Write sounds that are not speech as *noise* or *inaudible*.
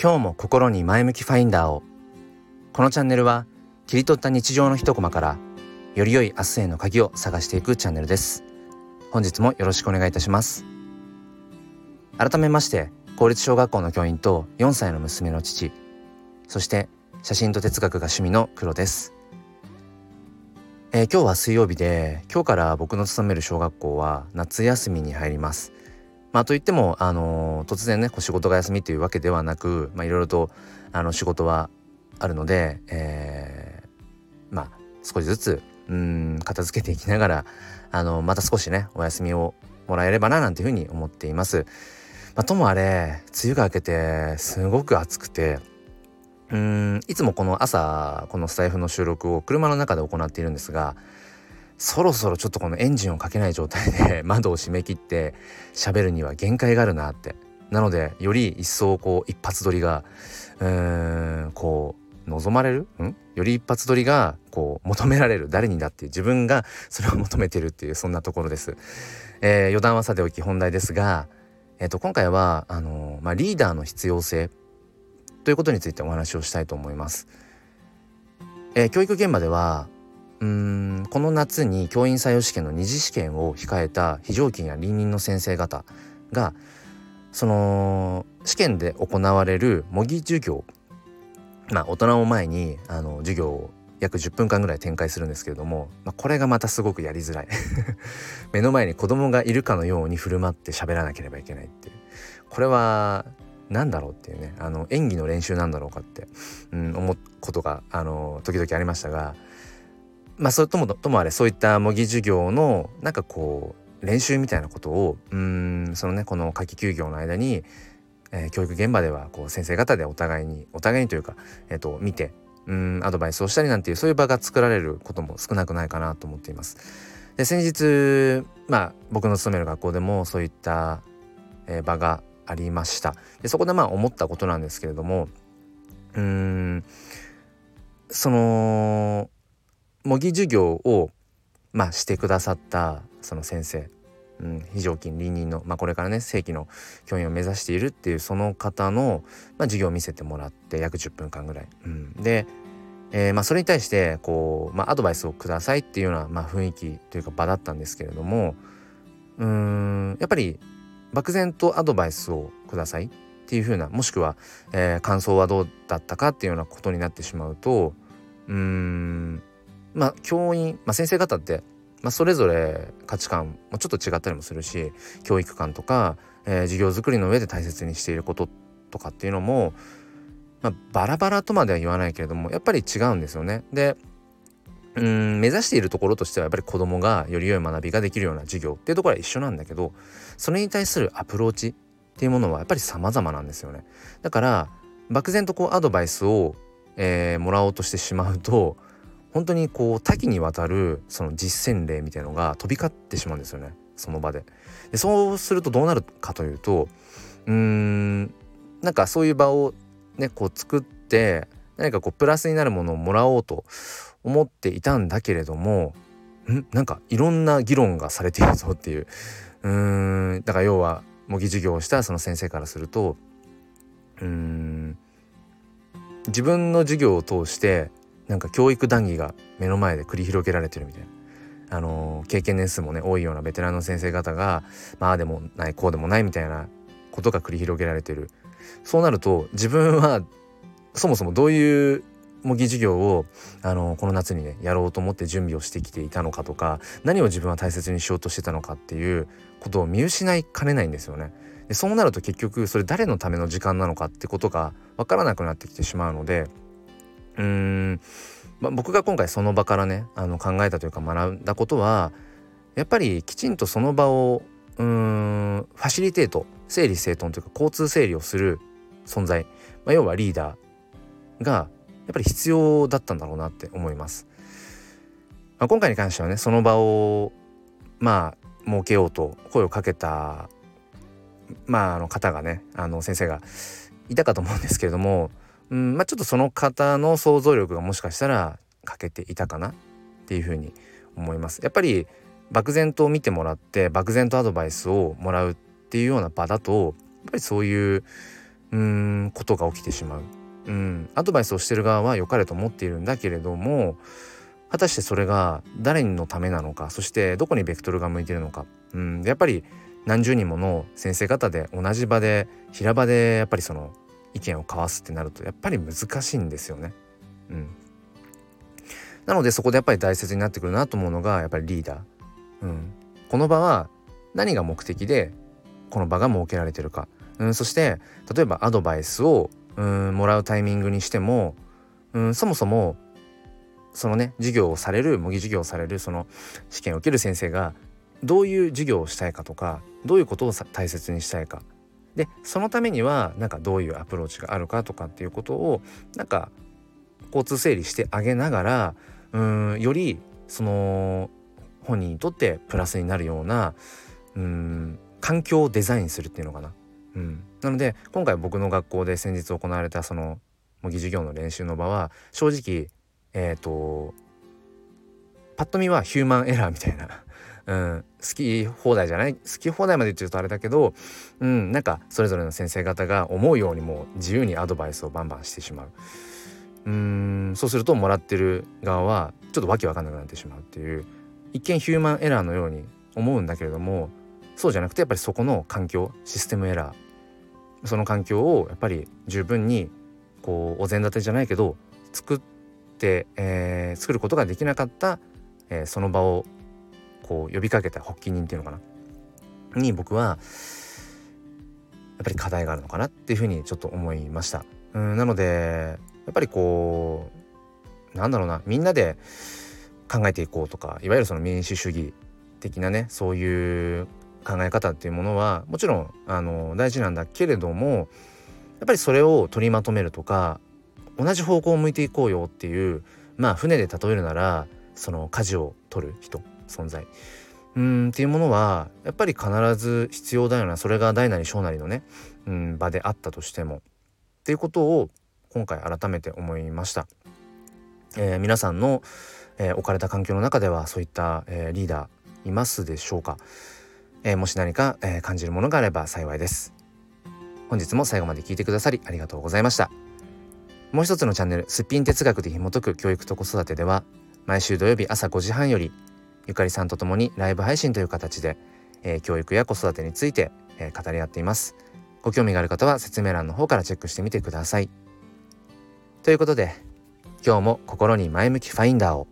今日も心に前向きファインダーを。このチャンネルは切り取った日常の一コマからより良い明日への鍵を探していくチャンネルです。本日もよろしくお願いいたします。改めまして公立小学校の教員と4歳の娘の父そして写真と哲学が趣味の黒です。えー、今日は水曜日で今日から僕の勤める小学校は夏休みに入ります。まあ、といっても、あのー、突然ね仕事が休みというわけではなく、まあ、いろいろとあの仕事はあるので、えー、まあ少しずつうん片付けていきながらあのまた少しねお休みをもらえればななんていうふうに思っています。まあ、ともあれ梅雨が明けてすごく暑くてうんいつもこの朝このスタイフの収録を車の中で行っているんですがそろそろちょっとこのエンジンをかけない状態で *laughs* 窓を閉め切って喋るには限界があるなって。なのでより一層こう一発撮りがうーんこう望まれる？ん？より一発撮りがこう求められる？誰にだっていう？自分がそれを求めてるっていうそんなところです。えー、余談はさておき本題ですが、えー、と今回はあのー、まあ、リーダーの必要性ということについてお話をしたいと思います。えー、教育現場ではうん。この夏に教員採用試験の二次試験を控えた非常勤や臨任の先生方がその試験で行われる模擬授業まあ大人を前にあの授業を約10分間ぐらい展開するんですけれども、まあ、これがまたすごくやりづらい。*laughs* 目の前に子供がいるかのように振る舞って喋らなければいけないっていう。これは何だろうっていうねあの演技の練習なんだろうかって、うん、思うことがあの時々ありましたがまあそれともともあれそういった模擬授業のなんかこう練習みたいなことをうんそのねこの夏季休業の間に、えー、教育現場ではこう先生方でお互いにお互いにというか、えー、と見てうんアドバイスをしたりなんていうそういう場が作られることも少なくないかなと思っています。で先日まあ僕の勤める学校でもそういった、えー、場がありました。でそこでまあ思ったことなんですけれどもうんその模擬授業をまあしてくださったその先生、うん、非常勤臨任の、まあ、これからね正規の教員を目指しているっていうその方の、まあ、授業を見せてもらって約10分間ぐらい。うん、で、えー、まあ、それに対してこう、まあ、アドバイスをくださいっていうような、まあ、雰囲気というか場だったんですけれどもうんやっぱり漠然とアドバイスをくださいっていう風なもしくは、えー、感想はどうだったかっていうようなことになってしまうとうーんまあ教員、まあ、先生方って、まあ、それぞれ価値観もちょっと違ったりもするし教育観とか、えー、授業づくりの上で大切にしていることとかっていうのも、まあ、バラバラとまでは言わないけれどもやっぱり違うんですよね。でうん目指しているところとしてはやっぱり子どもがより良い学びができるような授業っていうところは一緒なんだけどそれに対するアプローチっていうものはやっぱり様々なんですよね。だから漠然とこうアドバイスを、えー、もらおうとしてしまうと本当にこう多岐にわたるその実践例みたいのが飛び交ってしまうんですよね。その場で。でそうするとどうなるかというとうーんなんかそういう場をねこう作って何かこうプラスになるものをもらおうと思っていたんだけれどもん？なんかいろんな議論がされているぞっていう。うーんだから要は模擬授業をしたその先生からするとうーん自分の授業を通してなんか教育談義が目の前で繰り広げられてるみたいな。あの経験年数もね多いようなベテランの先生方がまあでもないこうでもないみたいなことが繰り広げられてるそうなると自分はそもそもどういう模擬授業をあのこの夏にねやろうと思って準備をしてきていたのかとか何を自分は大切にしようとしてたのかっていうことを見失いかねないんですよね。でそうなると結局それ誰のための時間なのかってことが分からなくなってきてしまうのでうーん、まあ、僕が今回その場からねあの考えたというか学んだことはやっぱりきちんとその場をうーんファシリテート整理整頓というか交通整理をする存在、まあ、要はリーダーがやっぱり必要だったんだろうなって思います。まあ、今回に関してはねその場をまあ設けようと声をかけたまああの方がねあの先生がいたかと思うんですけれどもうんまあ、ちょっとその方の想像力がもしかしたら欠けていたかなっていうふうに思います。やっぱり漠然と見てもらって漠然とアドバイスをもらうっていうような場だとやっぱりそういううんことが起きてしまう。うん、アドバイスをしてる側は良かれと思っているんだけれども果たしてそれが誰のためなのかそしてどこにベクトルが向いてるのか、うん、やっぱり何十人もの先生方で同じ場で平場でやっぱりその意見を交わすってなるとやっぱり難しいんですよね。うん、なのでそこでやっぱり大切になってくるなと思うのがやっぱりリーダー。うん、この場は何が目的でこの場が設けられてるか、うん、そして例えばアドバイスをうんもらうタイミングにしてもうんそもそもそのね授業をされる模擬授業をされるその試験を受ける先生がどういう授業をしたいかとかどういうことを大切にしたいか。でそのためにはなんかどういうアプローチがあるかとかっていうことをなんか交通整理してあげながらうんよりその本人にとってプラスになるようなうん環境をデザインするっていうのかな。うん、なので今回僕の学校で先日行われたその模擬授業の練習の場は正直えっ、ー、とパッと見はヒューマンエラーみたいなうん、好き放題じゃない？好き放題まで言っちゃうとあれだけど、うん、なんかそれぞれの先生方が思うようにも自由にアドバイスをバンバンしてしまう。うーんそうするともらってる側はちょっとわけわかんなくなってしまうっていう一見ヒューマンエラーのように思うんだけれどもそうじゃなくてやっぱりそこの環境システムエラーその環境をやっぱり十分にこうお膳立てじゃないけど作って、えー、作ることができなかった、えー、その場をこう呼びかけた発起人っていうのかな？に僕はやっぱり課題があるのかなっていうふうにちょっと思いました。うんなのでやっぱりこうなんだろうなみんなで考えていこうとかいわゆるその民主主義的なねそういう考え方っていうものはもちろんあの大事なんだけれどもやっぱりそれを取りまとめるとか同じ方向を向いていこうよっていうまあ船で例えるならその舵を取る人存在。うんっていうものはやっぱり必ず必要だよな。それが大なり小なりのね、うん、場であったとしても。っていうことを今回改めて思いました。えー、皆さんの、えー、置かれた環境の中ではそういった、えー、リーダーいますでしょうか、えもし何か、え感じるものがあれば幸いです。本日も最後まで聞いてくださりありがとうございました。もう一つのチャンネルすっぴん哲学で紐解く教育と子育てでは毎週土曜日朝5時半よりゆかりさんと共にライブ配信という形で、えー、教育や子育てについて、えー、語り合っています。ご興味がある方は説明欄の方からチェックしてみてください。ということで今日も心に前向きファインダーを